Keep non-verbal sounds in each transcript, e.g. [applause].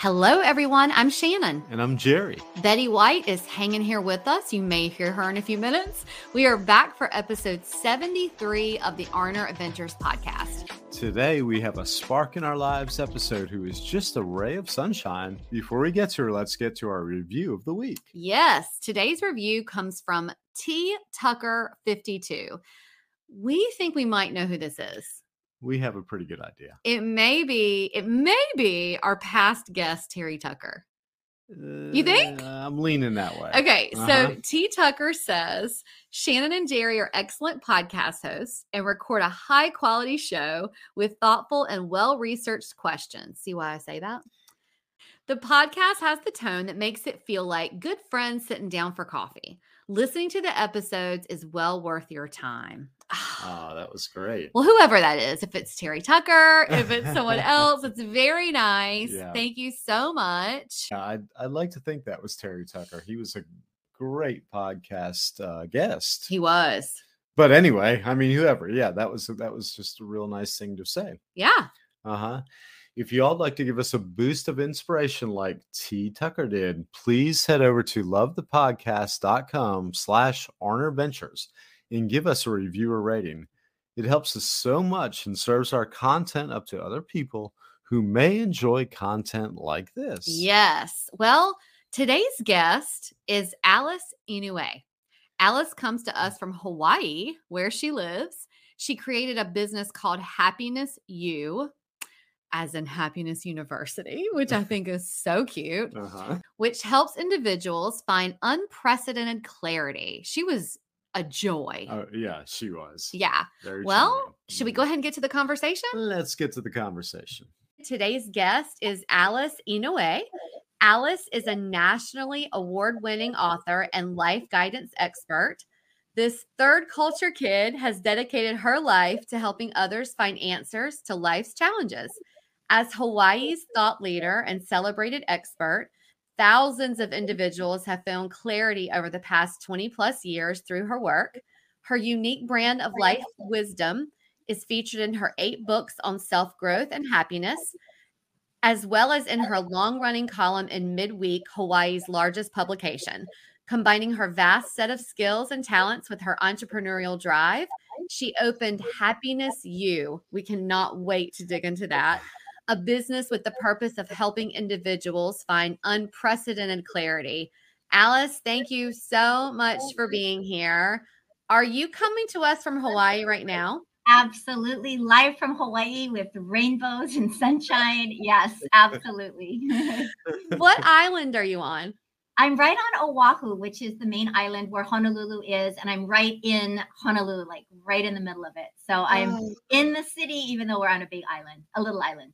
Hello, everyone. I'm Shannon. And I'm Jerry. Betty White is hanging here with us. You may hear her in a few minutes. We are back for episode 73 of the Arner Adventures podcast. Today we have a spark in our lives episode who is just a ray of sunshine. Before we get to her, let's get to our review of the week. Yes, today's review comes from T Tucker 52. We think we might know who this is. We have a pretty good idea. It may be, it may be our past guest, Terry Tucker. You think? Uh, I'm leaning that way. Okay, Uh-huh. so T. Tucker says Shannon and Jerry are excellent podcast hosts and record a high quality show with thoughtful and well researched questions. See why I say that? The podcast has the tone that makes it feel like good friends sitting down for coffee. Listening to the episodes is well worth your time. Oh, that was great. Well, whoever that is, if it's Terry Tucker, if it's someone [laughs] else, it's very nice. Yeah. Thank you so much. Yeah, I'd, I'd like to think that was Terry Tucker. He was a great podcast uh, guest. He was. But anyway, I mean, whoever, yeah, that was that was just a real nice thing to say. Yeah. Uh huh. If you all like to give us a boost of inspiration like T. Tucker did, please head over to lovethepodcast.com slash Arner Ventures and give us a review or rating. It helps us so much and serves our content up to other people who may enjoy content like this. Yes. Well, today's guest is Alice Inoue. Alice comes to us from Hawaii, where she lives. She created a business called Happiness U, as in Happiness University, which I think is so cute, Uh-huh. which helps individuals find unprecedented clarity. She was a joy. Oh, yeah, she was. yeah. Very Well, charming. should we Mm. go ahead and get to the conversation? Let's get to the conversation. Today's guest is Alice Inoue. Alice is a nationally award winning author and life guidance expert. This third culture kid has dedicated her life to helping others find answers to life's challenges. As Hawaii's thought leader and celebrated expert, thousands of individuals have found clarity over the past 20 plus years through her work. Her unique brand of life wisdom is featured in her eight books on self growth and happiness, as well as in her long running column in MidWeek, Hawaii's largest publication. Combining her vast set of skills and talents with her entrepreneurial drive, she opened Happiness U. We cannot wait to dig into that. A business with the purpose of helping individuals find unprecedented clarity. Alice, thank you so much for being here. Are you coming to us from Hawaii right now? Absolutely. Live from Hawaii with rainbows and sunshine. [laughs] Yes, absolutely. [laughs] What island are you on? I'm right on Oahu, which is the main island where Honolulu is. And I'm right in Honolulu, like right in the middle of it. So I'm Oh. in the city, even though we're on a big island, a little island.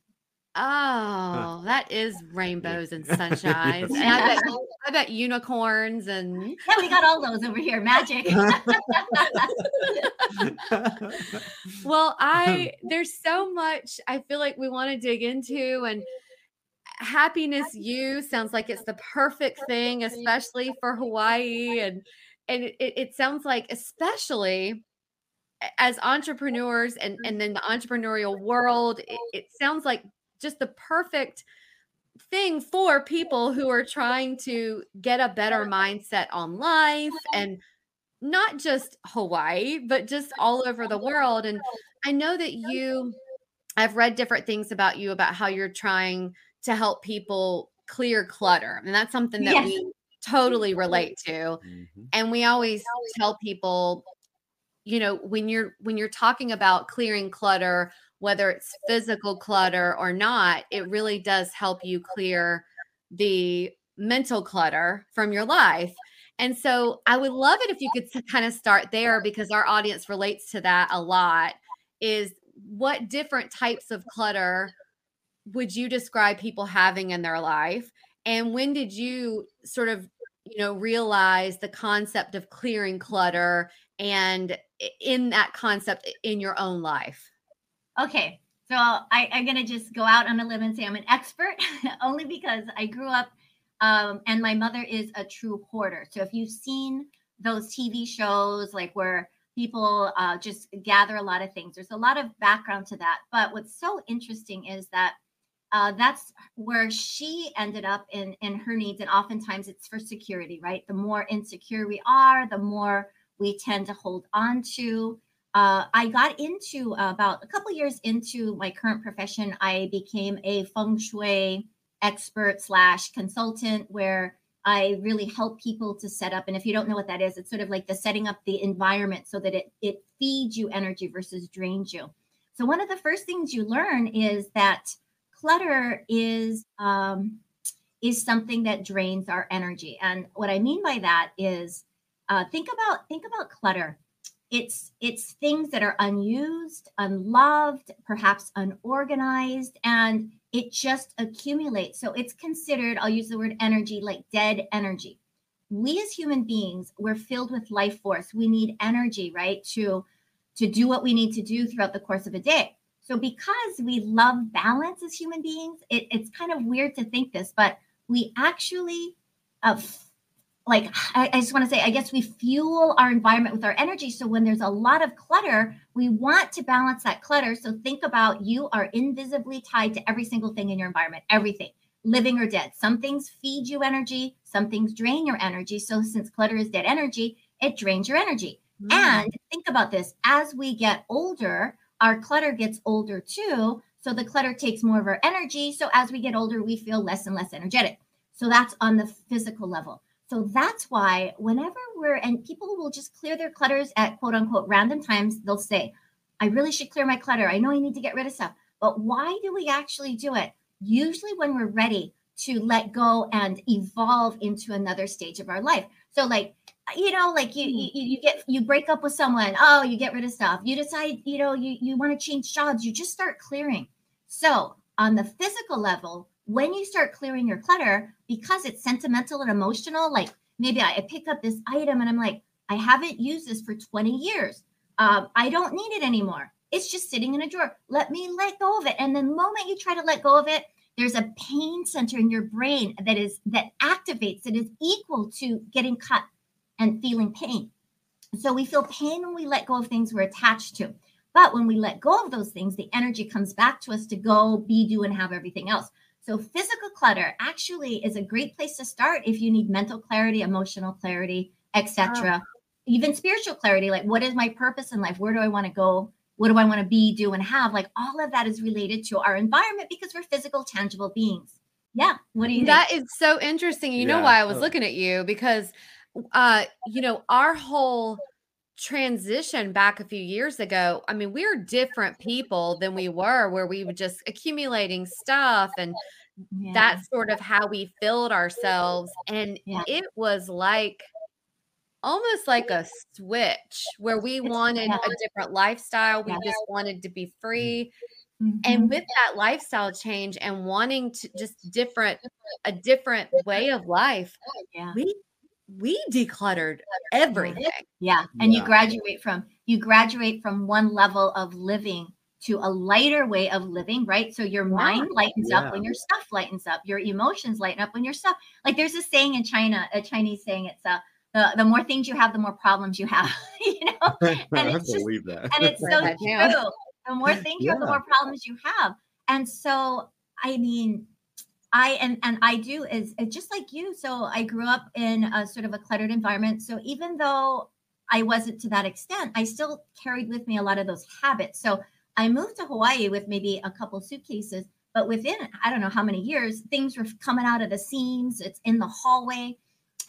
Oh, that is rainbows and sunshines. And I bet, [laughs] I bet unicorns and Yeah, we got all those over here. Magic. [laughs] well, I there's so much I feel like we want to dig into and Happiness U sounds like it's the perfect thing, especially for Hawaii and and it, it sounds like especially as entrepreneurs and and then the entrepreneurial world, it, it sounds like just the perfect thing for people who are trying to get a better mindset on life and not just Hawaii, but just all over the world. And I know that you, I've read different things about you about how you're trying to help people clear clutter. And that's something that Yes. we totally relate to. Mhm. And we always tell people, you know, when you're when you're talking about clearing clutter, whether it's physical clutter or not, it really does help you clear the mental clutter from your life. And so I would love it if you could kind of start there because our audience relates to that a lot. Is what different types of clutter would you describe people having in their life? And when did you sort of, you know, realize the concept of clearing clutter and in that concept in your own life? Okay, so I, I'm gonna just go out on a limb and say I'm an expert, [laughs] only because I grew up, um, and my mother is a true hoarder. So if you've seen those TV shows, like where people uh, just gather a lot of things, there's a lot of background to that. But what's so interesting is that uh, that's where she ended up in in her needs, and oftentimes it's for security, right? The more insecure we are, the more we tend to hold on to uh, I got into uh, about a couple years into my current profession. I became a feng shui expert slash consultant, where I really help people to set up. And if you don't know what that is, it's sort of like the setting up the environment so that it it feeds you energy versus drains you. So one of the first things you learn is that clutter is um, is something that drains our energy. And what I mean by that is uh, think about think about clutter it's it's things that are unused unloved perhaps unorganized and it just accumulates. So it's considered i'll use the word energy like dead energy. We as human beings we're filled with life force. We need energy right to to do what we need to do throughout the course of a day. So because we love balance as human beings it, it's kind of weird to think this but we actually uh, like I, I just want to say i guess we fuel our environment with our energy so when there's a lot of clutter we want to balance that clutter. So think about you are invisibly tied to every single thing in your environment everything living or dead. Some things feed you energy some things drain your energy. So since clutter is dead energy it drains your energy. Mm. and think about this as we get older our clutter gets older too so the clutter takes more of our energy. So as we get older we feel less and less energetic. So that's on the physical level so that's why whenever we're, and people will just clear their clutters at quote unquote random times, they'll say, I really should clear my clutter. I know I need to get rid of stuff. But why do we actually do it? Usually when we're ready to let go and evolve into another stage of our life. So, like, you know, like you, hmm. you, you get, you break up with someone. Oh, you get rid of stuff. You decide, you know, you, you want to change jobs. You just start clearing. So, on the physical level, when you start clearing your clutter, because it's sentimental and emotional, like maybe I, pick up this item and I'm like, I haven't used this for 20 years. Um, I don't need it anymore. It's just sitting in a drawer. Let me let go of it. And the moment you try to let go of it, there's a pain center in your brain that is that activates that is equal to getting cut and feeling pain. So we feel pain when we let go of things we're attached to. But when we let go of those things, the energy comes back to us to go, be, do, and have everything else. So physical clutter actually is a great place to start if you need mental clarity, emotional clarity, etc. Even spiritual clarity, like what is my purpose in life? Where do I want to go? What do I want to be, do, and have? Like all of that is related to our environment because we're physical, tangible beings. Yeah. What do you think? That is so interesting. You know why I was Oh. looking at you because uh you know our whole transition back a few years ago i mean we're different people than we were where we were just accumulating stuff and Yeah. that's sort of how we filled ourselves and Yeah. it was like almost like a switch where we It's- wanted yeah. a different lifestyle we just wanted to be free Mhm. and with that lifestyle change and wanting to just different a different way of life yeah. we we decluttered everything Yeah. And you graduate from you graduate from one level of living to a lighter way of living, right? So your Yeah. mind lightens Yeah. up when your stuff lightens up. Your emotions lighten up when your stuff. Like there's a saying in China, a Chinese saying it's uh the, the more things you have, the more problems you have. [laughs] you know? [laughs] I it's just- believe that. and it's so [laughs] true. The more things you have, the more problems you have. And so, I mean, I and and I do is just like you. So I grew up in a sort of a cluttered environment. So even though I wasn't to that extent, I still carried with me a lot of those habits. So I moved to Hawaii with maybe a couple suitcases, but within I don't know how many years, things were coming out of the seams. It's in the hallway.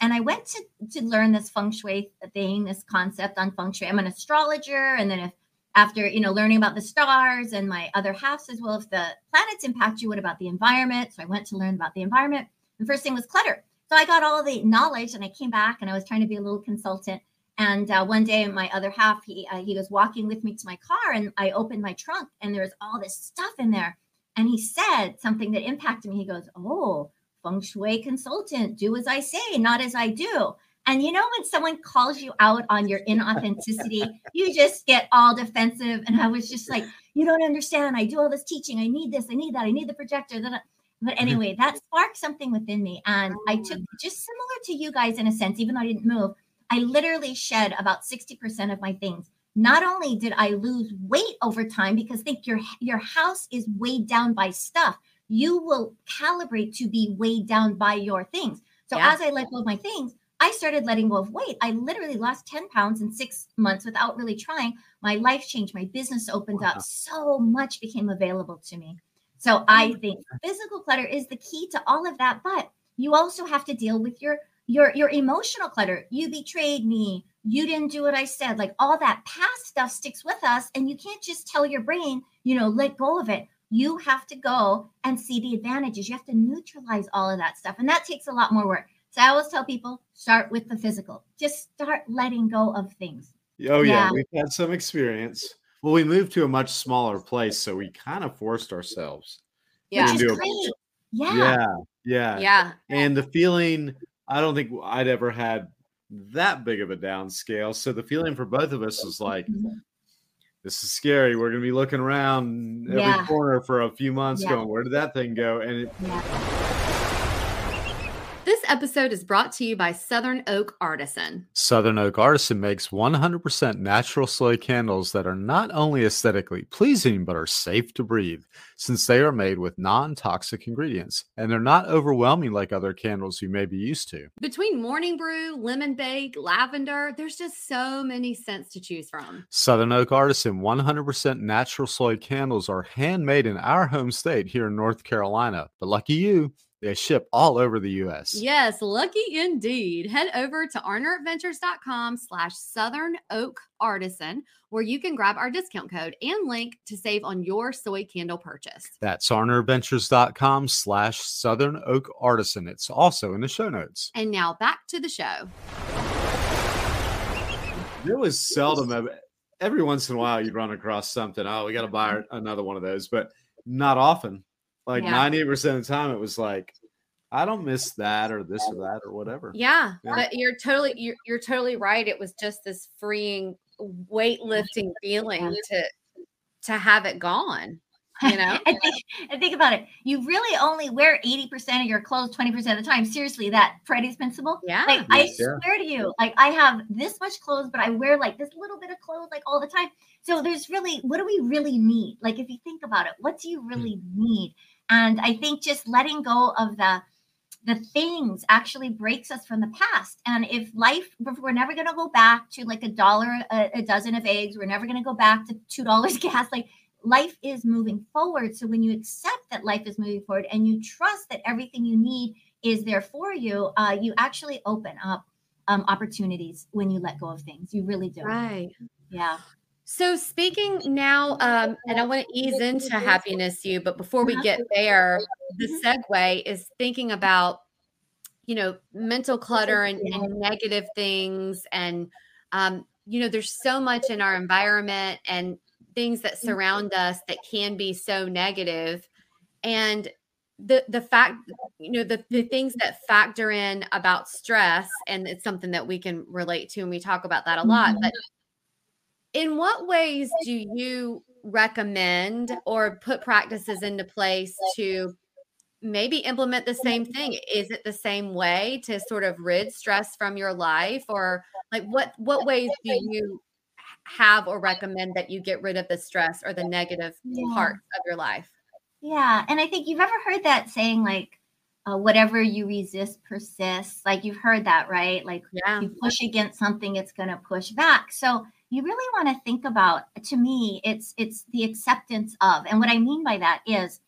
and I went to to learn this feng shui thing, this concept on feng shui. I'm an astrologer, and then if after you know learning about the stars and my other half says, well, if the planets impact you, what about the environment? So I went to learn about the environment. The first thing was clutter. So I got all the knowledge, and I came back, and I was trying to be a little consultant. And uh, one day, my other half, he uh, he was walking with me to my car, and I opened my trunk, and there was all this stuff in there. And he said something that impacted me. He goes, "Oh, feng shui consultant, do as I say, not as I do." And you know, when someone calls you out on your inauthenticity, you just get all defensive. And I was just like, "You don't understand. I do all this teaching. I need this. I need that. I need the projector." But mm-hmm. anyway, that sparked something within me, and I took oh. just similar to you guys in a sense, even though I didn't move. I literally shed about 60% of my things. Not only did I lose weight over time because think your your house is weighed down by stuff, you will calibrate to be weighed down by your things. So yeah. as I let go of my things, I started letting go of weight. I literally lost 10 pounds in six months without really trying. My life changed. My business opened wow. up. So much became available to me. So oh I think physical clutter is the key to all of that. But you also have to deal with your your your emotional clutter you betrayed me you didn't do what i said like all that past stuff sticks with us and you can't just tell your brain you know let go of it you have to go and see the advantages you have to neutralize all of that stuff and that takes a lot more work so i always tell people start with the physical just start letting go of things oh yeah, yeah. we've had some experience well we moved to a much smaller place so we kind of forced ourselves yeah Which is great. yeah yeah yeah yeah and the feeling I don't think I'd ever had that big of a downscale. So the feeling for both of us is like, mm-hmm. this is scary. We're going to be looking around every yeah. corner for a few months, yeah. going, where did that thing go? And it, yeah episode is brought to you by Southern Oak Artisan. Southern Oak Artisan makes 100% natural soy candles that are not only aesthetically pleasing, but are safe to breathe, since they are made with non toxic ingredients and they're not overwhelming like other candles you may be used to. Between morning brew, lemon bake, lavender, there's just so many scents to choose from. Southern Oak Artisan 100% natural soy candles are handmade in our home state here in North Carolina. But lucky you, they ship all over the U.S. Yes, lucky indeed. Head over to arneradventures.com slash Southern Oak Artisan, where you can grab our discount code and link to save on your soy candle purchase. That's arneradventures.com slash Southern Oak Artisan. It's also in the show notes. And now back to the show. There was seldom, every once in a while, you'd run across something. Oh, we got to buy another one of those, but not often. Like ninety eight percent of the time, it was like, I don't miss that or this or that or whatever. Yeah, yeah. but you're totally you're, you're totally right. It was just this freeing, weightlifting feeling to to have it gone. You know, [laughs] and, think I think about it. You really only wear 80% of your clothes 20% of the time. Seriously, that Pareto principle. Yeah. Like I yeah. swear to you, like I have this much clothes, but I wear like this little bit of clothes like all the time. So there's really what do we really need? Like if you think about it, what do you hmm. really need? And I think just letting go of the the things actually breaks us from the past. And if life, we're never going to go back to like a dollar a, a dozen of eggs, we're never going to go back to two dollars [laughs] gas. Like life is moving forward. So when you accept that life is moving forward and you trust that everything you need is there for you, uh, you actually open up um, opportunities when you let go of things. You really do. Right. Yeah. So speaking now, um, and I want to ease into Happiness U, but before we get there, the mm-hmm. segue is thinking about, you know, mental clutter and, and negative things. And, um, you know, there's so much in our environment and things that mm-hmm. surround us that can be so negative. And the the fact you know the, the things that factor in about stress and it's something that we can relate to and we talk about that a lot but in what ways do you recommend or put practices into place to maybe implement the same thing? Is it the same way to sort of rid stress from your life? Or like what what ways do you have or recommend that you get rid of the stress or the negative yeah. parts of your life? Yeah and i think you've ever heard that saying like uh, whatever you resist persists like you've heard that right? Like yeah. you push against something it's going to push back. So you really want to think about to me it's it's the acceptance of and what i mean by that is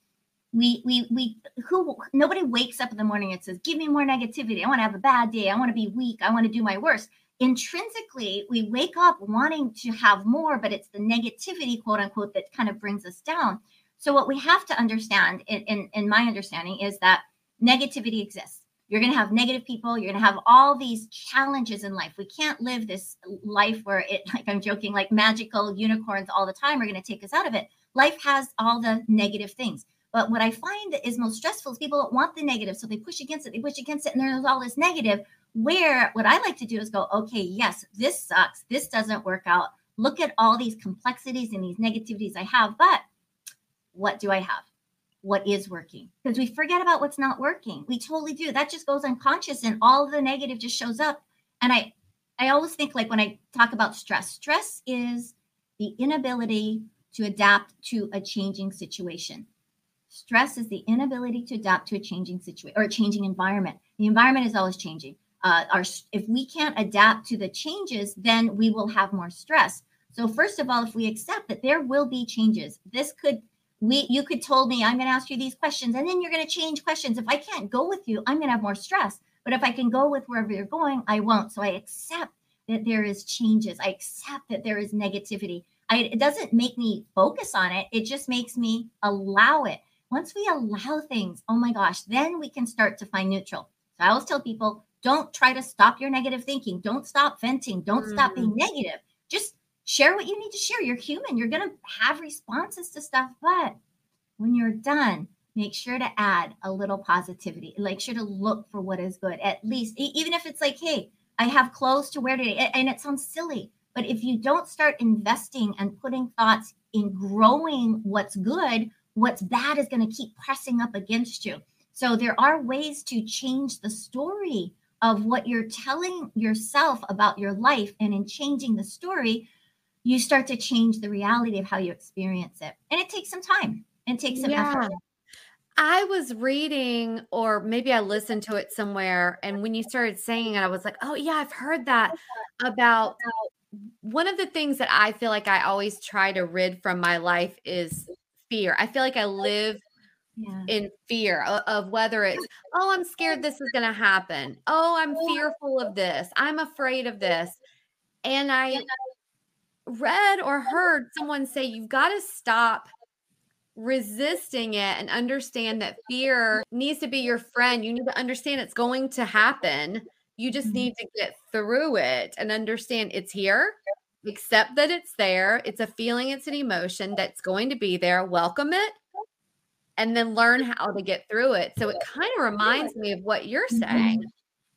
we we we who nobody wakes up in the morning and says give me more negativity. I want to have a bad day. I want to be weak. I want to do my worst. Intrinsically we wake up wanting to have more but it's the negativity quote unquote that kind of brings us down. So what we have to understand in, in, in my understanding is that negativity exists you're going to have negative people you're going to have all these challenges in life we can't live this life where it [laughs] like i'm joking like magical unicorns all the time are going to take us out of it life has all the negative things but what I find is most stressful is people don't want the negative. So they push against it, they push against it, and there's all this negative. Where what I like to do is go, okay, yes, this sucks. This doesn't work out. Look at all these complexities and these negativities I have, but what do I have? What is working? Because we forget about what's not working. We totally do. That just goes unconscious and all the negative just shows up. And I I always think like when I talk about stress, stress is the inability to adapt to a changing situation. Stress is the inability to adapt to a changing situation or a changing environment. The environment is always changing. Uh, our if we can't adapt to the changes, then we will have more stress. So first of all, if we accept that there will be changes, this could we you could told me I'm going to ask you these questions, and then you're going to change questions. If I can't go with you, I'm going to have more stress. But if I can go with wherever you're going, I won't. So I accept that there is changes. I accept that there is negativity. I, it doesn't make me focus on it. It just makes me allow it once we allow things, oh my gosh, then we can start to find neutral. So I always tell people don't try to stop your negative thinking. Don't stop venting. Don't mm. stop being mm. negative. Just share what you need to share. You're human. You're going to have responses to stuff. But when you're done, make sure to add a little positivity. Make sure to look for what is good, at least, even if it's like, hey, I have clothes to wear today. And it sounds silly. But if you don't start investing and putting thoughts in growing what's good, what's bad is going to keep pressing up against you. So there are ways to change the story of what you're telling yourself about your life. And in changing the story, you start to change the reality of how you experience it. And it takes some time and takes some yeah. effort. I was reading, or maybe I listened to it somewhere. And when you started saying it, I was like, oh, yeah, I've heard that [laughs] about one of the things that I feel like I always try to rid from my life is fear. I feel like I live yeah. in fear of, of, whether it's, oh, I'm scared this is going to happen. Oh, I'm fearful of this. I'm afraid of this. And I read or heard someone say, you've got to stop resisting it and understand that fear needs to be your friend. You need to understand it's going to happen. You just mm-hmm. need to get through it and understand it's here accept that it's there. It's a feeling, it's an emotion that's going to be there. Welcome it and then learn how to get through it. So it kind of reminds me of what you're mm-hmm.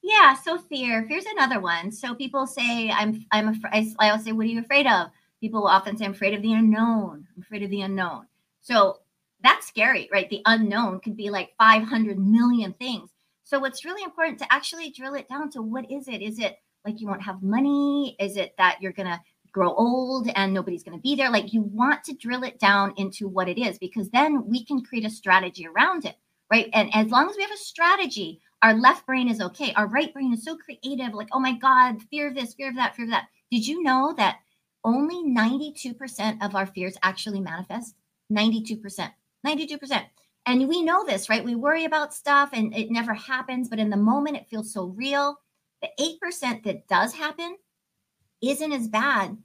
Yeah. So fear. Fear's another one. So people say, I'm, I'm afraid. I always say, what are you afraid of? People often say, I'm afraid of the unknown. I'm afraid of the unknown. So that's scary, right? The unknown could be like 500 million things. So what's really important to actually drill it down to what is it? Is it like you won't have money? Is it that you're to grow old and nobody's going to be there. Like you want to drill it down into what it is because then we can create a strategy around it, right? And as long as we have a strategy, our left brain is okay. Our right brain is so creative, like, oh my God, fear of this, fear of that, fear of that. Did you know that only 92% of our fears actually manifest? 92%. 92%. And we know this, right? We worry about stuff and it never happens, but in the moment it feels so real. The 8% that does happen isn't as bad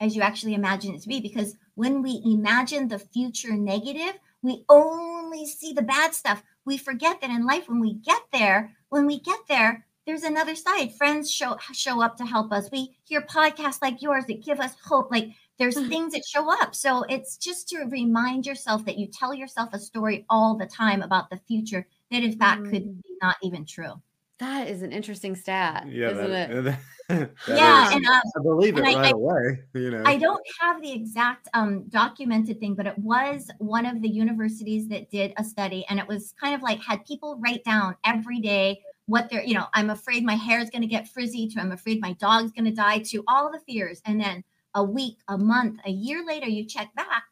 as you actually imagine it to be. Because when we imagine the future negative, we only see the bad stuff. We forget that in life, when we get there, when we get there, there's another side. Friends show show up to help us. We hear podcasts like yours that give us hope. Like there's mm-hmm. things that show up. So it's just to remind yourself that you tell yourself a story all the time about the future that in fact mm-hmm. could be not even true. That is an interesting stat, yeah, isn't [laughs] that, it? yeah, is, and um, I believe it right I, away. You know, I don't have the exact um, documented thing, but it was one of the universities that did a study, and it was kind of like had people write down every day what they're, you know, I'm afraid my hair is going to get frizzy, to I'm afraid my dog's going to die, to all the fears, and then a week, a month, a year later, you check back.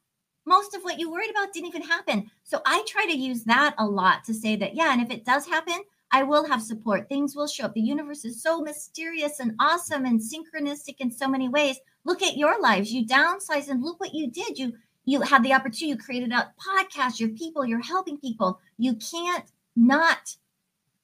Most of what you worried about didn't even happen. So I try to use that a lot to say that, yeah, and if it does happen, I will have support. Things will show up. The universe is so mysterious and awesome and synchronistic in so many ways. Look at your lives. You downsized and look what you did. You you have the opportunity, you created a podcast, you're people, you're helping people. You can't not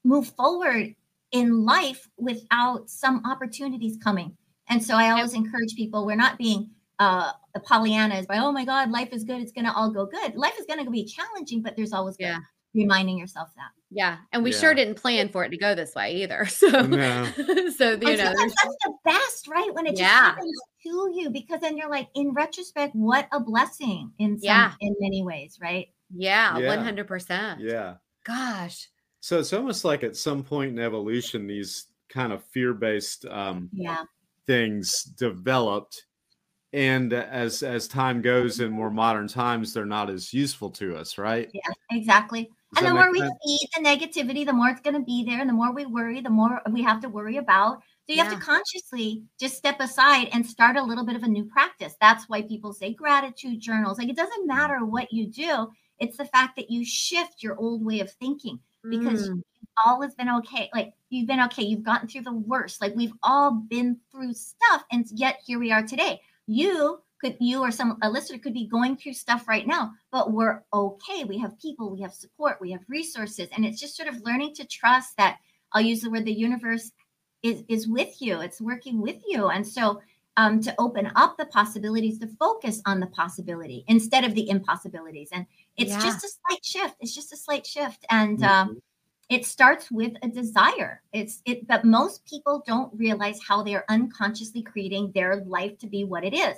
move forward in life without some opportunities coming. And so I always encourage people, we're not being uh the Pollyanna is by, oh my God, life is good. It's gonna all go good. Life is gonna be challenging, but there's always Yeah. Reminding yourself that. Yeah. And we Yeah. sure didn't plan for it to go this way either. [laughs] So, No. [laughs] so, you and know, that's the best, right? When it just Yeah. happens to you, because then you're like, in retrospect, what a blessing in some Yeah. in many ways, right? yeah, Yeah. 100%. Yeah. Gosh. So it's almost like at some point in evolution, these kind of fear-based um, Yeah. things developed, and as as time goes in more modern times, they're not as useful to us, right? Yeah, exactly. Does and the make more we sense? feed the negativity, the more it's going to be there. And the more we worry, the more we have to worry about. So you have to consciously just step aside and start a little bit of a new practice. That's why people say gratitude journals. Like it doesn't matter what you do, it's the fact that you shift your old way of thinking because Mm, all has been okay. Like you've been okay. You've gotten through the worst. Like we've all been through stuff, and yet here we are today. You could, you or some a listener could be going through stuff right now, but we're okay. We have people, we have support, we have resources, and it's just sort of learning to trust that. I'll use the word the universe is is with you. It's working with you, and so. Um, to open up the possibilities, to focus on the possibility instead of the impossibilities, and it's Yeah. just a slight shift. It's just a slight shift, and Mhm. um, it starts with a desire it's it but most people don't realize how they are unconsciously creating their life to be what it is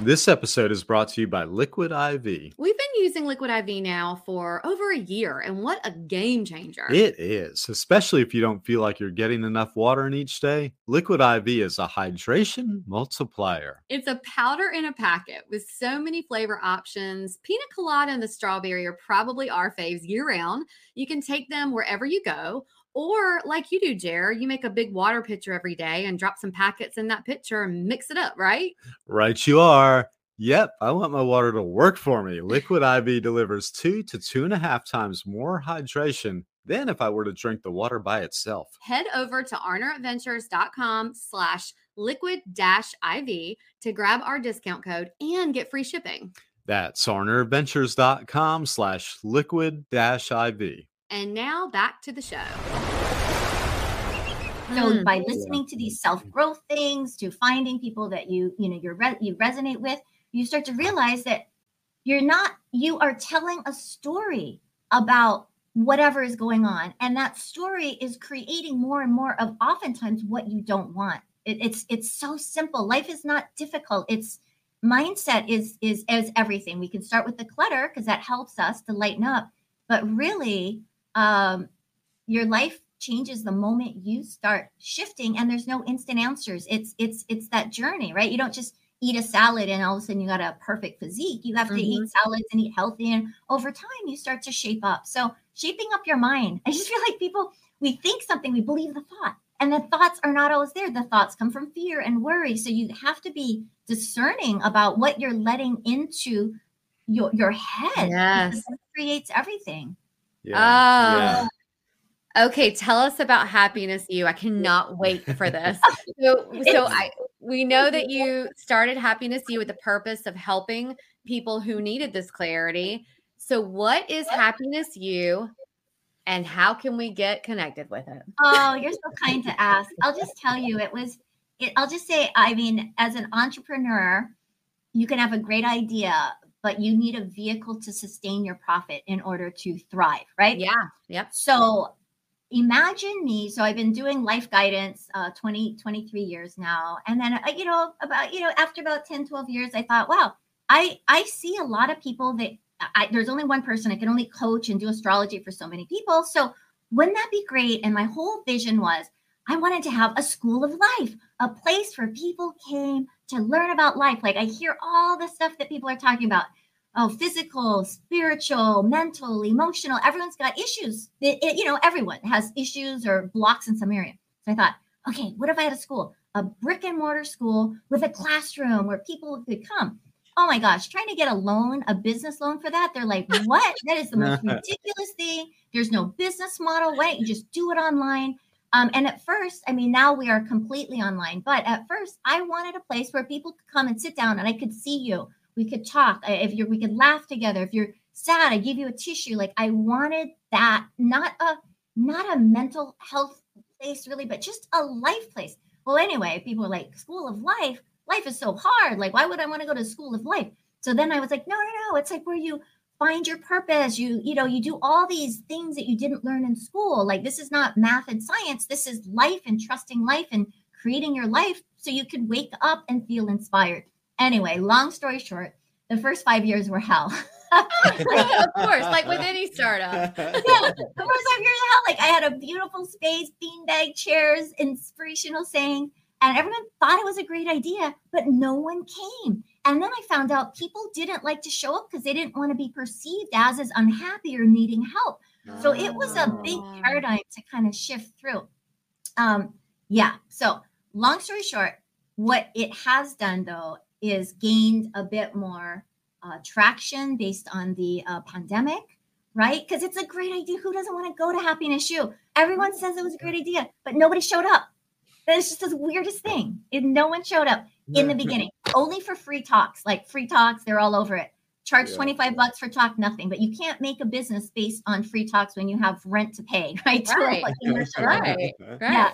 This episode is brought to you by Liquid IV. We've been using Liquid IV now for over a year, and what a game changer. It is, especially if you don't feel like you're getting enough water in each day. Liquid IV is a hydration multiplier. It's a powder in a packet with so many flavor options. Pina colada and the strawberry are probably our faves year round. You can take them wherever you go. Or, like you do, Jer, you make a big water pitcher every day and drop some packets in that pitcher and mix it up, right? Right, you are. Yep, I want my water to work for me. [laughs] Liquid IV delivers two to two and a half times more hydration than if I were to drink the water by itself. Head over to arneradventures.com slash liquid dash IV to grab our discount code and get free shipping. That's arneradventures.com slash liquid dash IV. And now back to the show. so Mm. by listening to these self-growth things to finding people that you you know you're re- you resonate with you start to realize that you're not you are telling a story about whatever is going on. And that story is creating more and more of oftentimes what you don't want. It, it's it's so simple. Life is not difficult. It's mindset is is is everything. We can start with the clutter because that helps us to lighten up. But really um your life changes the moment you start shifting and there's no instant answers. It's it's it's that journey right? You don't just eat a salad and all of a sudden you got a perfect physique you have to eat mm-hmm. salads and eat healthy and over time you start to shape up so shaping up your mind [laughs] i just feel like people we think something we believe the thought and the thoughts are not always there the thoughts come from fear and worry so you have to be discerning about what you're letting into your your head Yes. because creates everything Yeah. Oh. Okay, tell us about Happiness U. I cannot [laughs] wait for this. So, [laughs] so I we know that you started Happiness U with the purpose of helping people who needed this clarity. So, what is Happiness U, and how can we get connected with it? Oh, you're so kind to ask. I'll just tell you, it was, it, I'll just say, I mean, as an entrepreneur, you can have a great idea, but you need a vehicle to sustain your profit in order to thrive, right? Yeah. Yep. So imagine me. So I've been doing life guidance uh, 20, 23 years now. And then, uh, you know, about, you know, after about 10, 12 years, I thought, wow, I, I see a lot of people that I, there's only one person I can only coach and do astrology for so many people. So wouldn't that be great? And my whole vision was I wanted to have a school of life, a place where people came to learn about life. Like I hear all the stuff that people are talking about. Oh, physical, spiritual, mental, emotional. Everyone's got issues. It- it- you know, everyone has issues or blocks in some area. So I thought, okay, what if I had a school, a brick and mortar school with a classroom where people could come? Oh my gosh, trying to get a loan, a business loan for that. They're like, [laughs] what? That is the most [laughs] ridiculous thing. There's no business model. Why don't you just do it online? Um, and at first, I mean, now we are completely online, but at first, I wanted a place where people could come and sit down and I could see you. We could talk. If you're, we could laugh together. If you're sad, I give you a tissue. Like I wanted that, not a not a mental health place really, but just a life place. Well, anyway, people were like, School of Life, life is so hard. Like, why would I want to go to School of Life? So then I was like, no, no, no. It's like where you find your purpose. You, you know, you do all these things that you didn't learn in school. Like this is not math and science. This is life and trusting life and creating your life so you can wake up and feel inspired. Anyway, long story short, the first five years were hell. [laughs] [laughs] of course, like with any startup. [laughs] yeah, the first five years of hell. Like I had a beautiful space, beanbag chairs, inspirational saying, and everyone thought it was a great idea, but no one came. And then I found out people didn't like to show up because they didn't want to be perceived as as unhappy or needing help. So it was a big Ah. paradigm to kind of shift through. Um, yeah. So long story short, what it has done though is gained a bit more uh, traction based on the uh, pandemic, right? Because it's a great idea. Who doesn't want to go to Happiness U? Everyone says it was a great idea, but nobody showed up. That's just the weirdest thing. If no one showed up in the beginning, only for free talks, like free talks, they're all over it. Charge Yeah. 25 bucks for talk, nothing. But you can't make a business based on free talks when you have rent to pay, [laughs] right? Right. Right. Right. Right. yeah.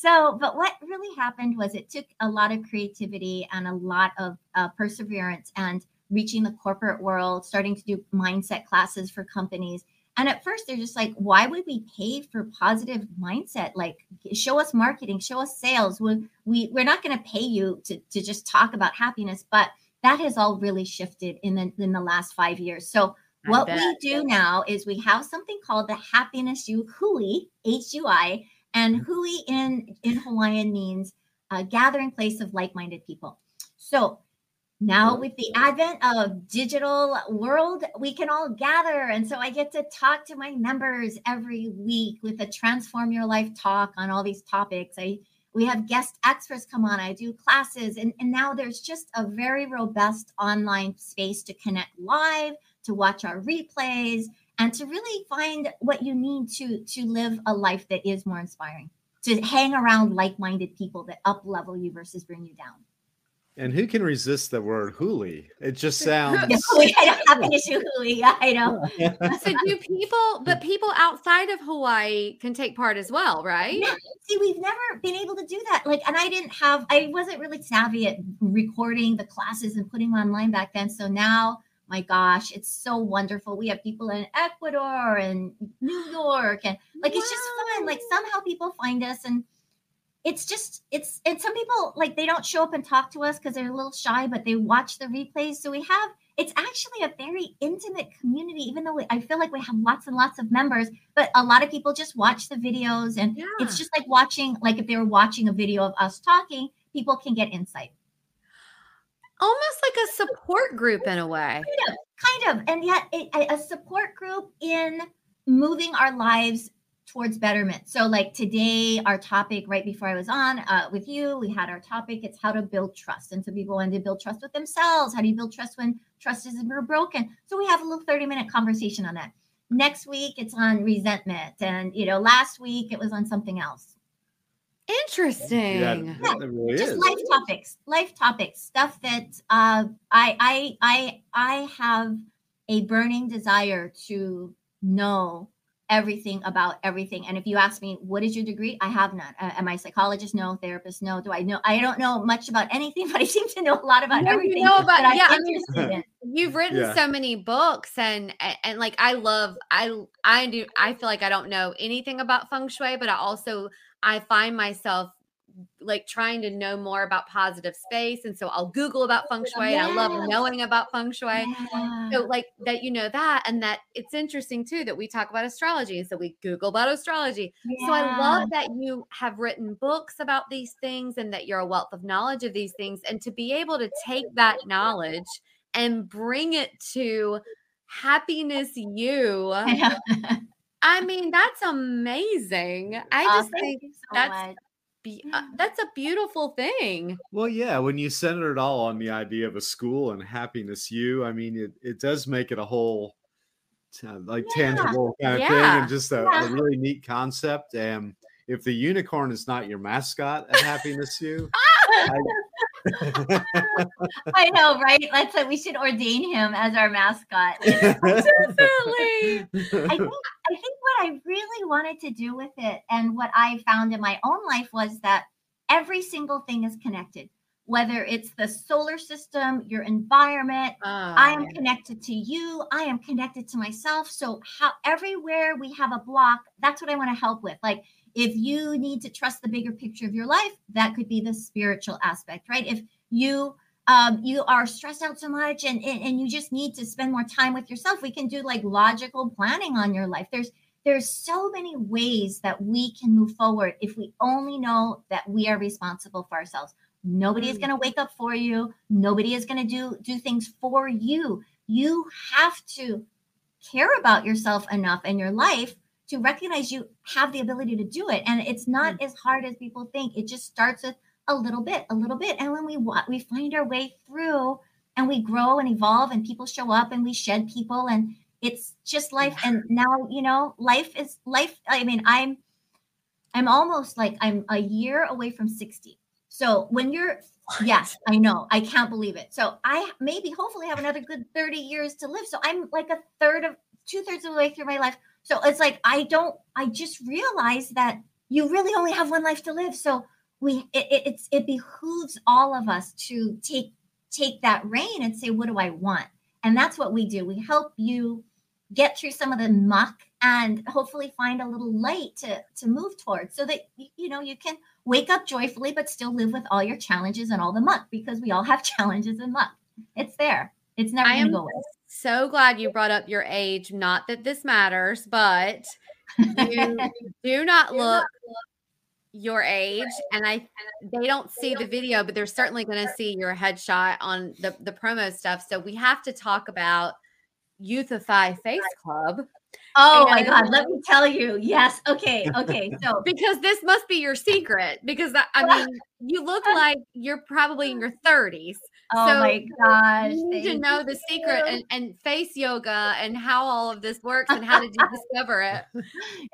So, but what really happened was it took a lot of creativity and a lot of uh, perseverance and reaching the corporate world, starting to do mindset classes for companies. And at first, they're just like, why would we pay for positive mindset? Like, show us marketing, show us sales. We, we, we're not going to pay you to, to just talk about happiness. But that has all really shifted in the, in the last five years. So, what we do now is we have something called the Happiness U Hui, H U I, and mm-hmm. Hui in in Hawaiian means a gathering place of like-minded people. So now with the advent of digital world, we can all gather, and so I get to talk to my members every week with a transform your life talk on all these topics. I we have guest experts come on. I do classes, and, and now there's just a very robust online space to connect live, to watch our replays, and to really find what you need to to live a life that is more inspiring to hang around like-minded people that up level you versus bring you down And who can resist the word huli? It just [laughs] sounds. Yeah, we had a happy issue yeah i know [laughs] So do people, but people outside of Hawaii can take part as well, right? Yeah. see we've never been able to do that like and i didn't have i wasn't really savvy at recording the classes and putting them online back then so now my gosh it's so wonderful. We have people in ecuador and new york and like it's just fun like somehow people find us and it's just it's and some people like they don't show up and talk to us because they're a little shy but they watch the replays. So we have it's actually a very intimate community even though we, i feel like we have lots and lots of members but a lot of people just watch the videos and Yeah. it's just like watching like if they were watching a video of us talking people can get insight Almost like a support group in a [laughs] way. kind of and yet it, a a support group in moving our lives towards betterment. So like today our topic right before i was on uh, with you we had our topic it's how to build trust. And so people wanted to build trust with themselves. How do you build trust when trust is broken? So we have a little 30 minute conversation on that. Next week it's on resentment and you know last week it was on something else Interesting. Yeah, it really just is. life topics life topics stuff that uh i i i i have a burning desire to know everything about everything. And if you ask me what is your degree? I have none. Uh, am i a psychologist? No. Therapist? No. Do i know? I don't know much about anything [laughs] but i seem to know a lot about No, you everything know about- that i'm yeah, I mean- interested in. You've written Yeah. so many books and and- and like I love I I do I feel like I don't know anything about feng shui but I also I find myself like trying to know more about positive space and so I'll google about feng um, shui and I love knowing about feng shui. Yeah. So like that you know that and that it's interesting too that we talk about astrology and so we google about astrology. So I love that you have written books about these things and that you're a wealth of knowledge of these things and to be able to take that knowledge and bring it to Happiness U. [laughs] I mean, that's amazing. I Oh, just thank think so that's much. be, uh, that's a beautiful thing. Well, yeah, when you center it all on the idea of a school and happiness, you, I mean, it, it does make it a whole t- like Yeah. tangible kind of thing and just a, Yeah. a really neat concept. And if the unicorn is not your mascot at Happiness U, [laughs] I, [laughs] I know, right? Let's say we should ordain him as our mascot. [laughs] Definitely. I think I think what I really wanted to do with it and what I found in my own life was that every single thing is connected. Whether it's the solar system, your environment, I am Oh, connected to you, I am connected to myself. So how everywhere we have a block, that's what I want to help with. Like if you need to trust the bigger picture of your life, that could be the spiritual aspect, right? If you um, you are stressed out so much and, and and you just need to spend more time with yourself, we can do like logical planning on your life. There's there's so many ways that we can move forward if we only know that we are responsible for ourselves. Nobody is Mm. going to wake up for you. Nobody is going to do do things for you. You have to care about yourself enough in your life to recognize you have the ability to do it. And it's not mm. as hard as people think. It just starts with a little bit a little bit. And when we we find our way through and we grow and evolve and people show up and we shed people and it's just life. And now you know life is life i mean i'm i'm almost like i'm a year away from 60 so when you're yes i know. I can't believe it. So i maybe hopefully have another good 30 years to live. So i'm like a third of two-thirds of the way through my life so it's like i don't i just realized that you really only have one life to live. So we it, it, it's it behooves all of us to take take that reign and say what do i want? And that's what we do. We help you get through some of the muck and hopefully find a little light to to move towards so that you know you can wake up joyfully but still live with all your challenges and all the muck because we all have [laughs] challenges and muck. It's there. It's never going to go away so glad you brought up your age. Not that this matters, but you [laughs] do not look your age and i they don't see the video but they're certainly going to see your headshot on the the promo stuff. So we have to talk about youthify face club. Oh my god let me tell you yes okay okay so [laughs] because this must be your secret because I- i [laughs] mean you look like you're probably in your 30s oh so my gosh you need to know the secret and, and face yoga and how all of this works and how did you discover it [laughs]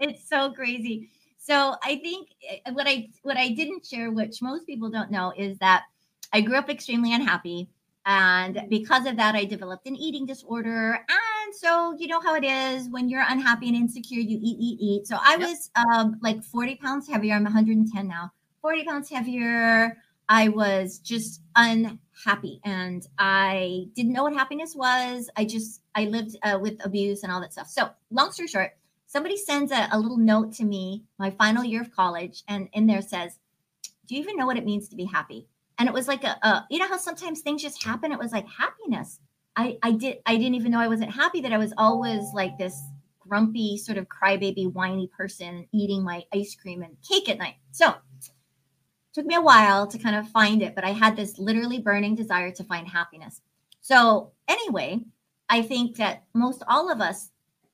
it's so crazy. So I think uh, what I what I didn't share, which most people don't know, is that I grew up extremely unhappy, and because of that, I developed an eating disorder. And so you know how it is when you're unhappy and insecure, you eat, eat, eat. So I Yep. was um, like 40 pounds heavier. I'm 110 now. 40 pounds heavier. I was just unhappy, and I didn't know what happiness was. I just I lived uh, with abuse and all that stuff. So long story short somebody sends a, a little note to me my final year of college and in there says do you even know what it means to be happy? And it was like a, a you know how sometimes things just happen? It was like happiness. I i did i didn't even know i wasn't happy that i was always like this grumpy sort of crybaby whiny person eating my ice cream and cake at night. So took me a while to kind of find it but i had this literally burning desire to find happiness so anyway i think that most all of us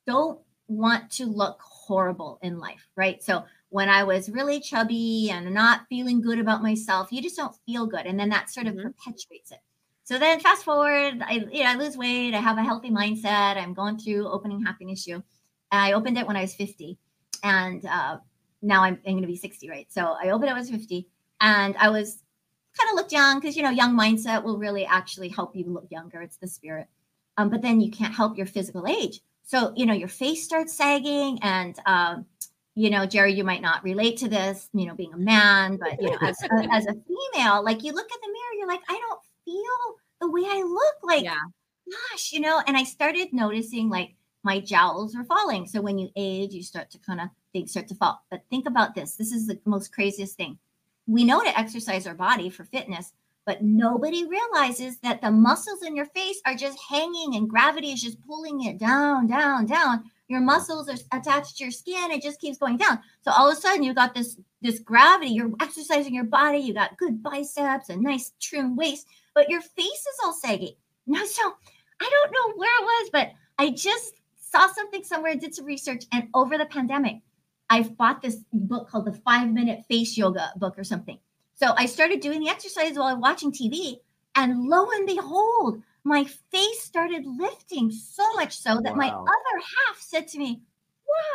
don't want to look horrible in life, right? So when I was really chubby and not feeling good about myself, you just don't feel good, and then that sort of Mhm. perpetuates it. So then fast forward, I you know I lose weight, I have a healthy mindset, I'm going through opening Happiness U. I opened it when I was 50, and uh, now I'm, I'm going to be 60, right? So I opened it when I was 50, and I was kind of looked young because you know young mindset will really actually help you look younger. It's the spirit, um, but then you can't help your physical age. So, you know, your face starts sagging. And, um, you know, Jerry, you might not relate to this, you know, being a man, but, you know, as, [laughs] as a female, like you look at the mirror, you're like, I don't feel the way I look. Like, yeah gosh, you know, and I started noticing like my jowls are falling. So when you age, you start to kind of things start to fall. But think about this. This is the most craziest thing. We know to exercise our body for fitness, but nobody realizes that the muscles in your face are just hanging and gravity is just pulling it down, down, down. Your muscles are attached to your skin. It just keeps going down. So all of a sudden you got this this gravity. You're exercising your body. You got good biceps, a nice trim waist, but your face is all saggy. No, [laughs] so I don't know where it was, but I just saw something somewhere, did some research, and over the pandemic, I bought this book called the Five Minute Face Yoga book or something. So I started doing the exercise while I'm watching TV, and lo and behold, my face started lifting so much so that my other half said to me,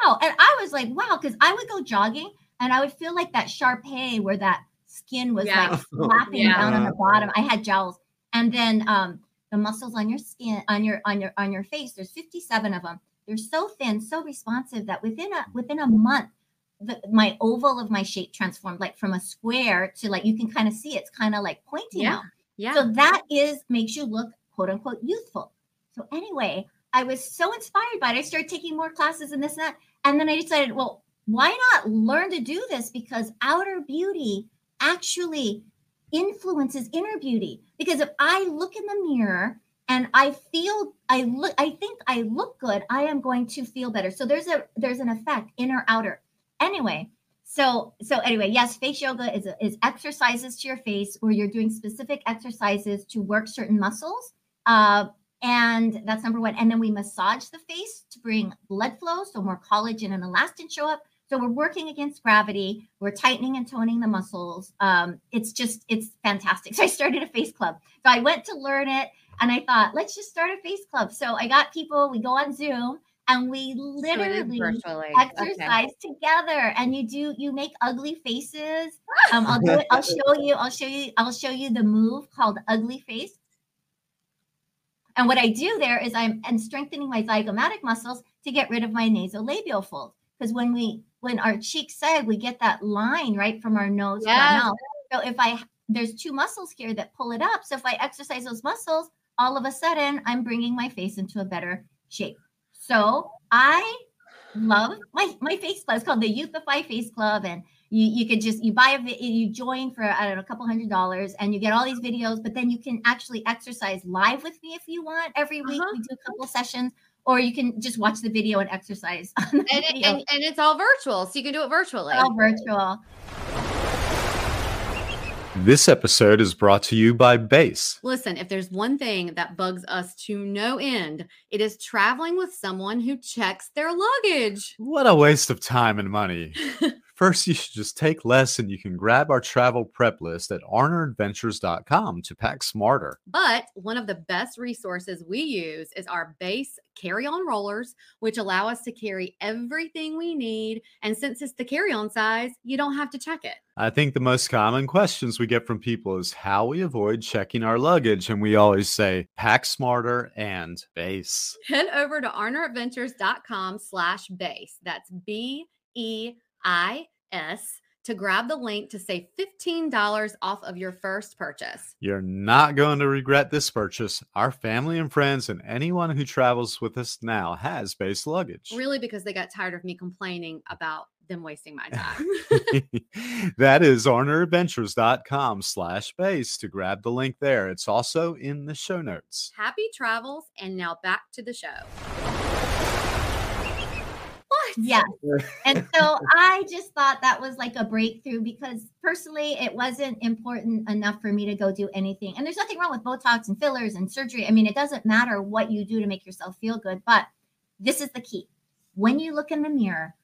Wow. And I was like, Wow, because I would go jogging and I would feel like that Shar-Pei where that skin was Yeah. like [laughs] flapping Yeah. down on the bottom. I had jowls, and then um, the muscles on your skin, on your on your on your face. There's 57 of them. They're so thin, so responsive that within a within a month, the, my oval of my shape transformed, like from a square to like you can kind of see it's kind of like pointing Yeah. out. Yeah. So that is makes you look quote unquote youthful. So anyway, I was so inspired by it. I started taking more classes and this and that. And then I decided, well, why not learn to do this? Because outer beauty actually influences inner beauty. Because if I look in the mirror and I feel I look I think I look good, I am going to feel better. So there's a there's an effect, inner outer. Anyway, so so anyway, yes, face yoga is is exercises to your face where you're doing specific exercises to work certain muscles. Uh, and that's number one. And then we massage the face to bring blood flow, so more collagen and elastin show up. So we're working against gravity. We're tightening and toning the muscles. Um, it's just it's fantastic. [laughs] So I started a face club. So I went to learn it, and I thought, let's just start a face club. So I got people. We go on Zoom, and we So literally virtually. exercise together and you do you make ugly faces [laughs] um i'll do it i'll show you i'll show you i'll show you the move called ugly face and what i do there is i'm and strengthening my zygomatic muscles to get rid of my nasolabial fold because when we when our cheeks sag we get that line right from our nose to our mouth so if i there's two muscles here that pull it up so if i exercise those muscles all of a sudden i'm bringing my face into a better shape so I love my my face club. It's called the Youthify Face Club, and you you could just you buy a you join for I don't know a couple hundred dollars, and you get all these videos. But then you can actually exercise live with me if you want. Every week Uh-huh. we do a couple sessions, or you can just watch the video and exercise [laughs] And, it, and, and it's all virtual, so you can do it virtually. all virtual. This episode is brought to you by Béis. Listen, if there's one thing that bugs us to no end, it is traveling with someone who checks their luggage. What a waste of time and money. [laughs] First, you should just take less and you can grab our travel prep list at arneradventures.com to pack smarter. But one of the best resources we use is our Béis carry on rollers, which allow us to carry everything we need. And since it's the carry on size, you don't have to check it. I think the most common questions we get from people is how we avoid checking our luggage. And we always say pack smarter and Béis. Head over to arneradventures.com slash Béis. That's B E I S to grab the link to save $15 off of your first purchase. You're not going to regret this purchase. Our family and friends and anyone who travels with us now has Béis luggage. Really, because they got tired of me complaining about them wasting my time. [laughs] that is arneradventures.com slash Béis to grab the link there. It's also in the show notes. Happy travels. And now back to the show. Yes. [laughs] and so I just thought that was like a breakthrough because personally, it wasn't important enough for me to go do anything. And there's nothing wrong with Botox and fillers and surgery. I mean, it doesn't matter what you do to make yourself feel good, but this is the key. When you look in the mirror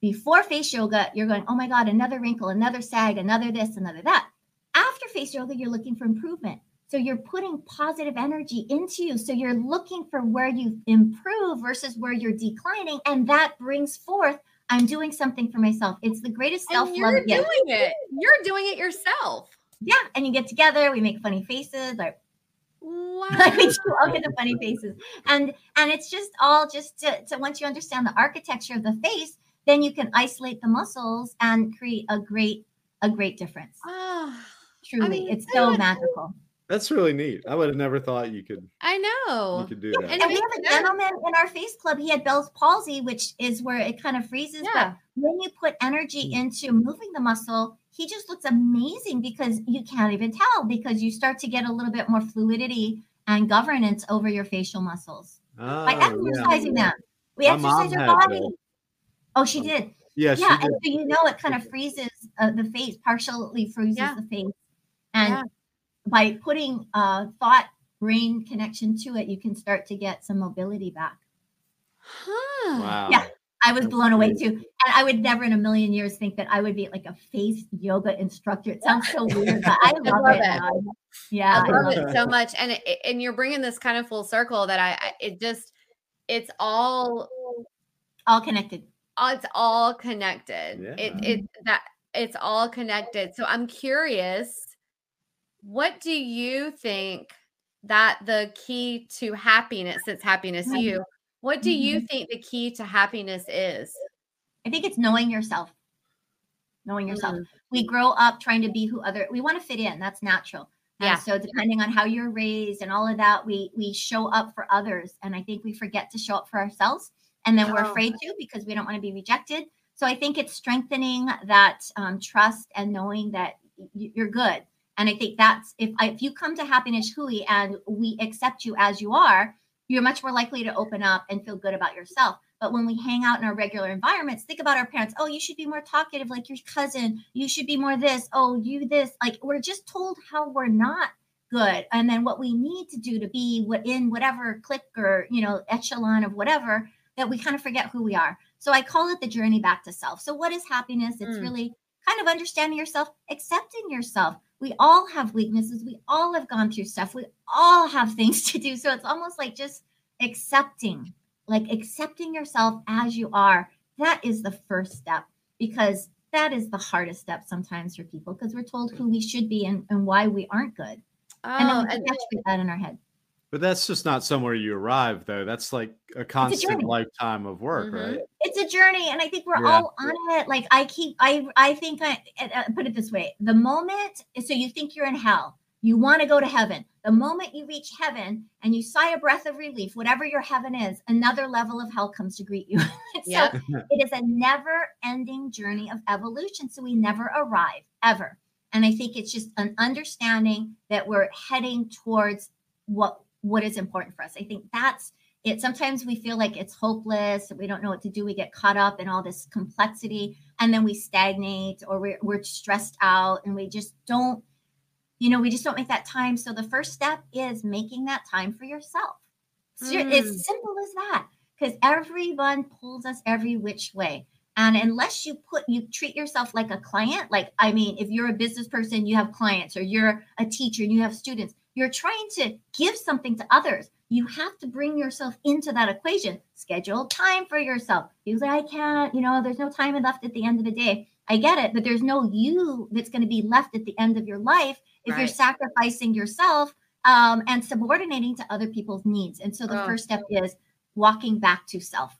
before face yoga, you're going, oh my God, another wrinkle, another sag, another this, another that. After face yoga, you're looking for improvement. So you're putting positive energy into you. So you're looking for where you improve versus where you're declining. And that brings forth, I'm doing something for myself. It's the greatest self And love you're doing it. You're doing it yourself. Yeah. And you get together, we make funny faces, like [laughs] Wow. like we do all kinds of funny faces. And and it's just all just to, to once you understand the architecture of the face, then you can isolate the muscles and create a great, a great difference. Ah, Truly. mean, it's so magical. That's really neat. I would have never thought you could I know. you could do that. And And we have a gentleman in our face club. He had Bell's palsy, which is where it kind of freezes. Yeah. But when you put energy into moving the muscle, he just looks amazing because you can't even tell because you start to get a little bit more fluidity and governance over your facial muscles by Oh, yeah. exercising them. We My exercise our body. that. Oh, she did. Yeah, she yeah, did. and so you know it kind of freezes uh, the face, partially freezes Yeah. the face, and Yeah. By putting uh, thought brain connection to it, you can start to get some mobility back. Huh. Wow. Yeah. I was blown away too. And I would never in a million years think that I would be like a face yoga instructor. It sounds so weird, but I [laughs] love, love it. it. Yeah, I I love love it so much, and it, and you're bringing this kind of full circle that I, I it just it's all all connected. uh, it's all connected. Yeah. It it that it's all connected. So I'm curious, what do you think that the key to happiness, since Happiness U, what do you Mhm. think the key to happiness is? I think it's knowing yourself. Knowing yourself. Mm. We grow up trying to be who other we want to fit in. That's natural. And Yeah. so depending on how you're raised and all of that, we we show up for others. And I think we forget to show up for ourselves. And then we're Oh. afraid to because we don't want to be rejected. So I think it's strengthening that um, trust and knowing that you're good. And I think that's if if you come to Happiness Hui and we accept you as you are, you're much more likely to open up and feel good about yourself. But when we hang out in our regular environments, think about our parents. Oh, you should be more talkative like your cousin. You should be more this. Oh, you this. Like we're just told how we're not good. And then what we need to do to be what in whatever clique or, you know, echelon of whatever, that we kind of forget who we are. So I call it the journey back to self. So what is happiness? It's Mm. really kind of understanding yourself, accepting yourself. We all have weaknesses. We all have gone through stuff. We all have [laughs] things to do. So it's almost like just accepting, like accepting yourself as you are. That is the first step because that is the hardest step sometimes for people because we're told who we should be and, and why we aren't good. and then Oh, we and perpetuate that in our head. But that's just not somewhere you arrive, though. That's like a constant journey. lifetime of work, Mhm. right? it's a journey and i think we're Yeah. all on it like i keep i i think i uh, put it this way the moment so you think you're in hell you want to go to heaven the moment you reach heaven and you sigh a breath of relief whatever your heaven is another level of hell comes to greet you [laughs] so Yep. [laughs] it is a never ending journey of evolution so we never arrive ever and i think it's just an understanding that we're heading towards what what is important for us. I think that's it. Sometimes we feel like it's hopeless we don't know what to do we get caught up in all this complexity and then we stagnate or we're, we're stressed out and we just don't you know we just don't make that time. So the first step is making that time for yourself. Mm. it's simple as that because everyone pulls us every which way. And unless you put you treat yourself like a client like i mean if you're a business person you have clients or you're a teacher and you have students you're trying to give something to others you have to bring yourself into that equation schedule time for yourself you say i can't you know there's no time left at the end of the day i get it but there's no you that's going to be left at the end of your life if you're sacrificing yourself um, and subordinating to other people's needs and so the Oh. first step is walking back to self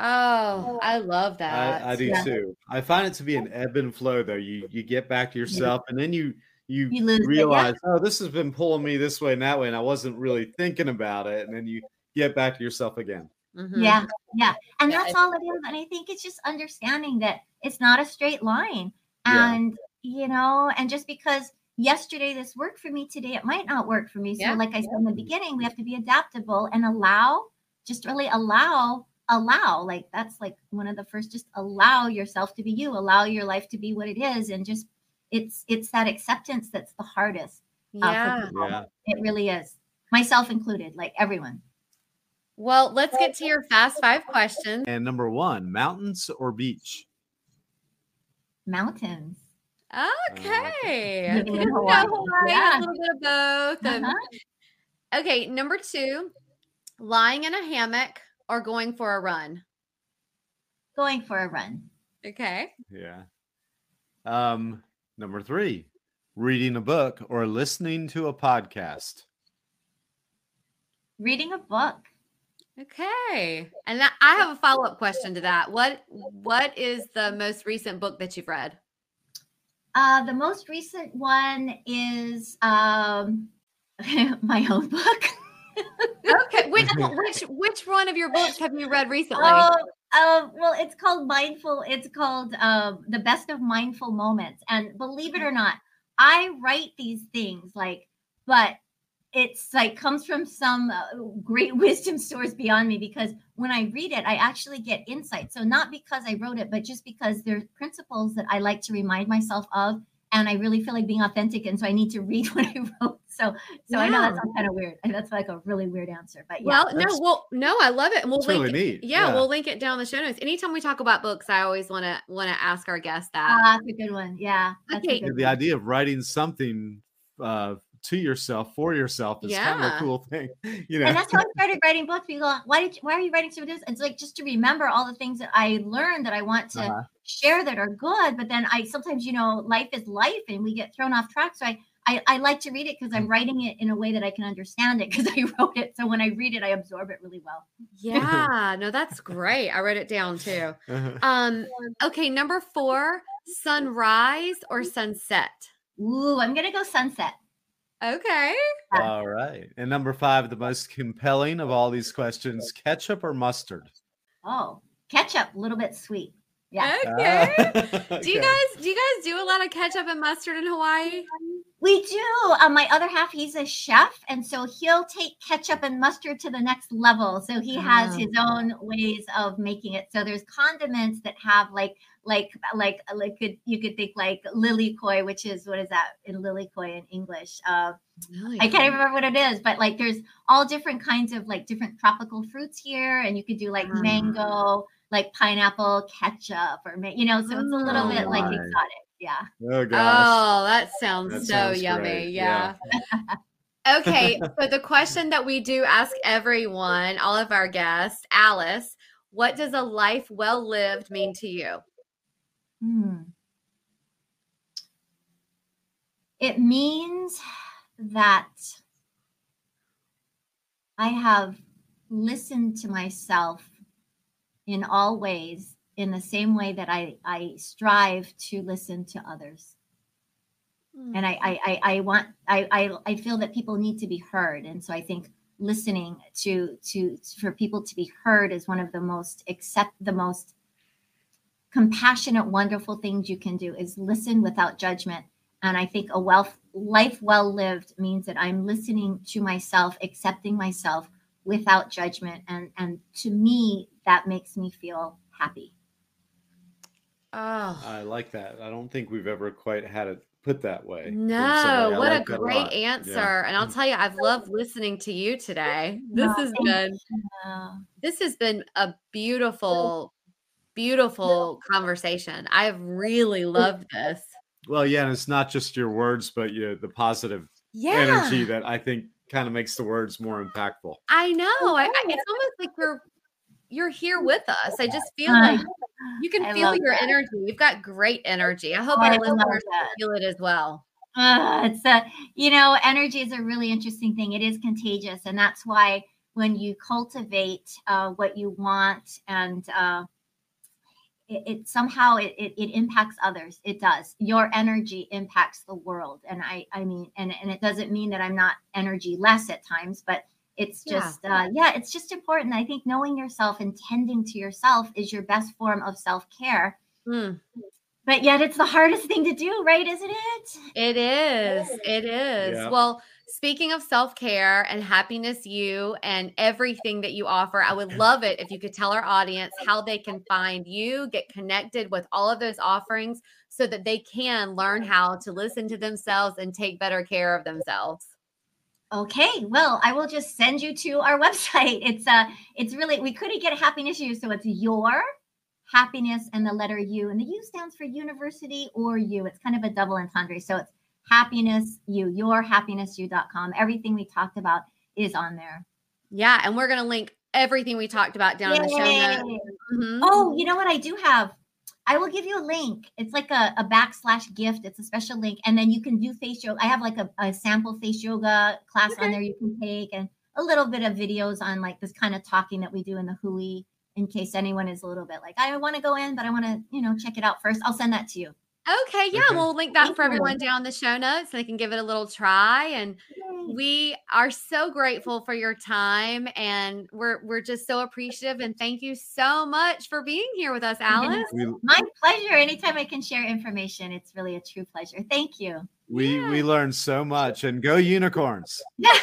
oh, I love that. I, I do Yeah. too. I find it to be an ebb and flow, though. You you get back to yourself, and then you you, You lose it, yeah. realize, oh, this has been pulling me this way and that way, and I wasn't really thinking about it, and then you get back to yourself again. Mhm. Yeah, yeah. And Yeah, that's all it is. And I think it's just understanding that it's not a straight line. Yeah. And, you know, and just because yesterday this worked for me, today it might not work for me. So, Yeah. like I said in the beginning, we have to be adaptable and allow, just really allow, allow. Like that's like one of the first, just allow yourself to be you, allow your life to be what it is. And just, it's, it's that acceptance that's the hardest. uh, for Yeah. people. Yeah. It really is. Myself included, like everyone. Well, let's get to your fast five questions. And number one, mountains or beach? Mountains. Okay. Living in You know, [laughs] Hawaii. Hawaii, Yeah. A little bit of both. Uh-huh. Okay, number two, lying in a hammock or going for a run. Going for a run. Okay. Yeah. Um, number three, reading a book or listening to a podcast. Reading a book. Okay. And that, I have a follow up question to that. What What is the most recent book that you've read? Uh, the most recent one is um, [laughs] my own book. Okay. Which [laughs] which which one of your books have you read recently? Oh, um, well, it's called Mindful. It's called um, The Best of Mindful Moments. And believe it or not, I write these things like, but it's like comes from some uh, great [laughs] wisdom source beyond me because when I read it, I actually get insight. So not because I wrote it, but just because there's principles that I like to remind myself of, and I really feel like being authentic, and so I need to [laughs] read what I wrote. So, so I know that sounds kind of weird. and That's like a really weird answer, but yeah. well, no, that's- well, no, I love it. And we'll link really it- neat. Yeah, we'll link it down in the show notes. Anytime we talk about books, I always want to want to ask our guests that. Ah, that's a good one. Yeah. That's Okay. the one. idea of writing something uh, to yourself for yourself is kind of a cool thing. [laughs] You know, And that's how I started writing books. People go, why did you, why are you writing some of this? It's like just to remember all the things that I learned that I want to Uh-huh. share that are good. But then I sometimes, you know, life is life and we get thrown off track. So I I, I like to read it because I'm Mm. writing it in a way that I can understand it because [laughs] I wrote it. So when I read it, I absorb it really well. Yeah, no, that's great. I wrote it down too. [laughs] Uh-huh. Um, okay, number four, sunrise or sunset. Ooh, I'm gonna go sunset. Okay. All right. And number five, the most compelling of all these questions ketchup or mustard? Oh, ketchup, a little bit sweet. Yeah. Okay. Ah, [laughs] Do you okay. guys do you guys do a lot of ketchup and mustard in Hawaii? We do. Um, my other half, he's a chef, and so he'll take ketchup and mustard to the next level. So he has Ah. his own ways of making it. So there's condiments that have like, like, like, like could, you could think like lilikoi, which is what is that in lilikoi in English? Uh, I can't even remember what it is, but like there's all different kinds of like different tropical fruits here, and you could do like Mm. mango, like pineapple ketchup, or ma- you know, so it's a little Oh bit like exotic. Yeah. Oh, gosh. Oh, that sounds That so sounds yummy. great, Yeah. yeah. okay. [laughs] So the question that we do ask everyone, all of our guests, Alice, what does a life well lived mean to you? Hmm. It means that I have listened to myself in all ways in the same way that I, I strive to listen to others. Hmm. And I, I, I, I want, I, I, I feel that people need to be heard. And so I think listening to, to, for people to be heard is one of the most, accept the most compassionate, wonderful things you can do is listen without judgment. And I think a wealth life well lived means that I'm listening to myself, accepting myself without judgment. And and to me, that makes me feel happy. Oh. I like that. I don't think we've ever quite had it put that way. No, what like a great lot. answer. Yeah. And I'll tell you, I've loved listening to you today. [laughs] Oh, this No, has been this has been a beautiful, beautiful conversation. I've really loved this. Well, yeah, and it's not just your words, but you, the positive Yeah. energy that I think kind of makes the words more impactful. I know. I, I, it's almost like you're you're here with us. I just feel uh, like [laughs] you can I feel your that. energy. You've got great energy. I hope I our love listeners feel it as well. Uh, it's a you know energy is a really interesting thing it is contagious and that's why when you cultivate uh, what you want and uh, it, it somehow it, it, it impacts others it does your energy impacts the world and i i mean and, and it doesn't mean that i'm not energy less at times but it's Yeah. just uh, yeah it's just important i think knowing yourself and tending to yourself is your best form of self-care Hmm. but yet it's the hardest thing to do right isn't it It is. It is. Yeah. Well, speaking of self care and happiness, you and everything that you offer, I would love it if you could tell our audience how they can find you, get connected with all of those offerings so that they can learn how to listen to themselves and take better care of themselves. Okay, well, I will just send you to our [laughs] website. It's uh it's really we couldn't get a happiness you, so it's your happiness and the letter U. And the U stands for university or you. It's kind of a double entendre. So it's happiness you, your yourhappinessu.com. Everything we talked about is on there. Yeah. And we're going to link everything we talked about down in the show notes. Yay. Mhm. Oh, you know what I do have? I will give you a link. It's like a, a backslash gift. It's a special link. And then you can do face yoga. I have like a, a sample face yoga class Okay. on there you can take and a little bit of videos on like this kind of talking that we do in the Hui in case anyone is a little bit like, I want to go in, but I want to, you know, check it out first. I'll send that to you. Okay, yeah, Okay. we'll link that Thank for you. everyone down in the show notes so they can give it a little try. And we are so grateful for your time and we're we're just so appreciative and thank you so much for being here with us, [laughs] Alice. We My pleasure. Anytime I can share information, it's really a true pleasure. Thank you. we we learned so much, and go unicorns. [laughs] yes.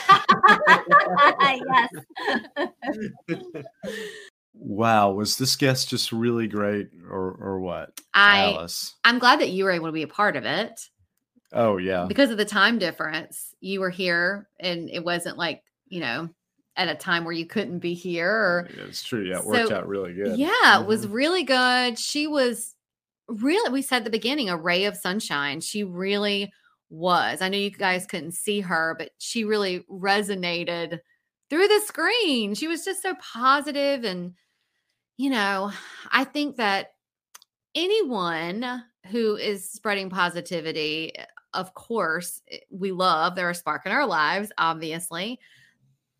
[laughs] Wow, was this guest just really great, or or what, I Alice? I'm glad that you were able to be a part of it Oh yeah, because of the time difference. You were here and it wasn't like, you know, at a time where you couldn't be here or it's true. Yeah, it worked out really good. Yeah, it was Mhm. really good. She was really, we said at the beginning, a ray of sunshine. She really was. I know you guys couldn't see her, but she really resonated through the screen. She was just so positive and you know, I think that anyone who is spreading positivity, of course, eh, we love, they're a spark in our lives, obviously.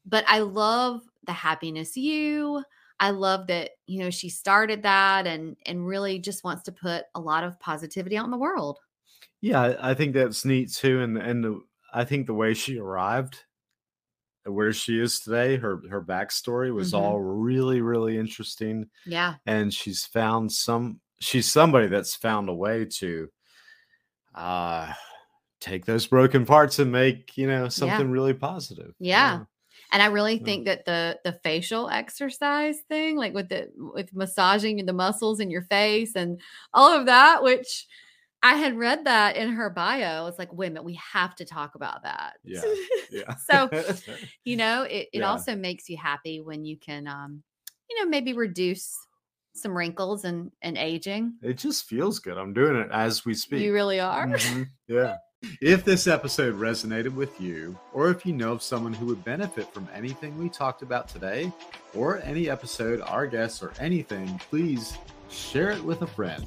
But I love the Happiness U. I love that, you know, she started that and and really just wants to put a lot of positivity out in the world. Yeah, I think that's neat too, and and the, I think the way she arrived where she is today, her her backstory was Mhm. all really really interesting, Yeah. and she's found some. She's somebody that's found a way to uh take those broken parts and make you know something really positive. Yeah. And I really Yeah. think that the the facial exercise thing, like with the with massaging the muscles in your face and all of that, which I had read that in her bio. I was like, wait a minute, we have to talk about that. Yeah, [laughs] yeah. so [laughs] you know, it, it Yeah. also makes you happy when you can um, you know, maybe reduce some wrinkles and and aging. it just feels good. I'm doing it as we speak. You really are. Mhm, [laughs] Yeah. If this episode resonated with you, or if you know of someone who would benefit from anything we talked about today, or any episode, our guests, or anything, please share it with a friend.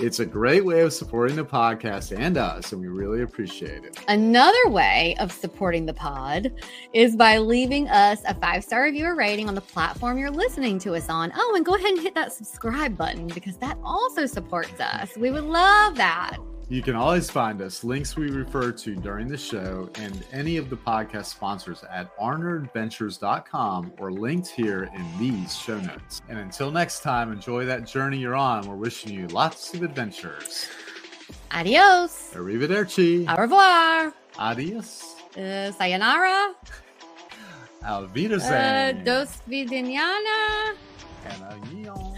It's a great way of supporting the podcast and us, and we really appreciate it. Another way of supporting the pod is by leaving us a five star review rating on the platform you're listening to us on. Oh, and go ahead and hit that subscribe button because that also supports us. We would love that. You can always find us, links we refer to during the show, and any of the podcast sponsors at arneradventures.com or linked here in these show notes. And until next time, enjoy that journey you're on. We're wishing you lots of adventures. Adios. Arrivederci. Au revoir. Adios. Uh, sayonara. [laughs] Auf Uh, dos vidiniana. And a yeon.